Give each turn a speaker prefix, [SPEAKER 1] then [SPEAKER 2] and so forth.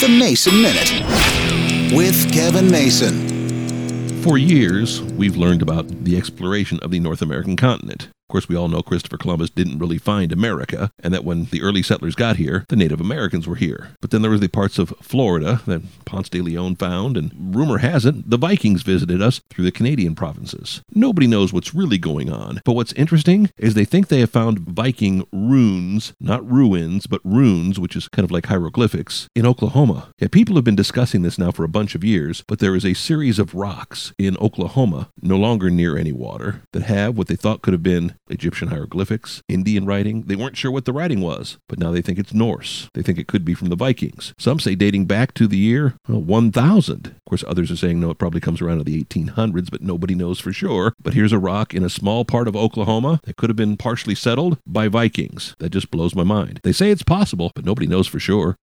[SPEAKER 1] The Mason Minute with Kevin Mason.
[SPEAKER 2] For years, we've learned about the exploration of the North American continent. Of course, we all know Christopher Columbus didn't really find America, and that when the early settlers got here, the Native Americans were here. But then there was the parts of Florida that Ponce de Leon found, and rumor has it, the Vikings visited us through the Canadian provinces. Nobody knows what's really going on, but what's interesting is they think they have found Viking runes, not ruins, but runes, which is kind of like hieroglyphics, in Oklahoma. Yeah, people have been discussing this now for a bunch of years, but there is a series of rocks in Oklahoma, no longer near any water, that have what they thought could have been Egyptian hieroglyphics, Indian writing. They weren't sure what the writing was, but now they think it's Norse. They think it could be from the Vikings. Some say dating back to the year well, 1000. Of course, others are saying no, it probably comes around to the 1800s, but nobody knows for sure. But here's a rock in a small part of Oklahoma that could have been partially settled by Vikings. That just blows my mind. They say it's possible, but nobody knows for sure.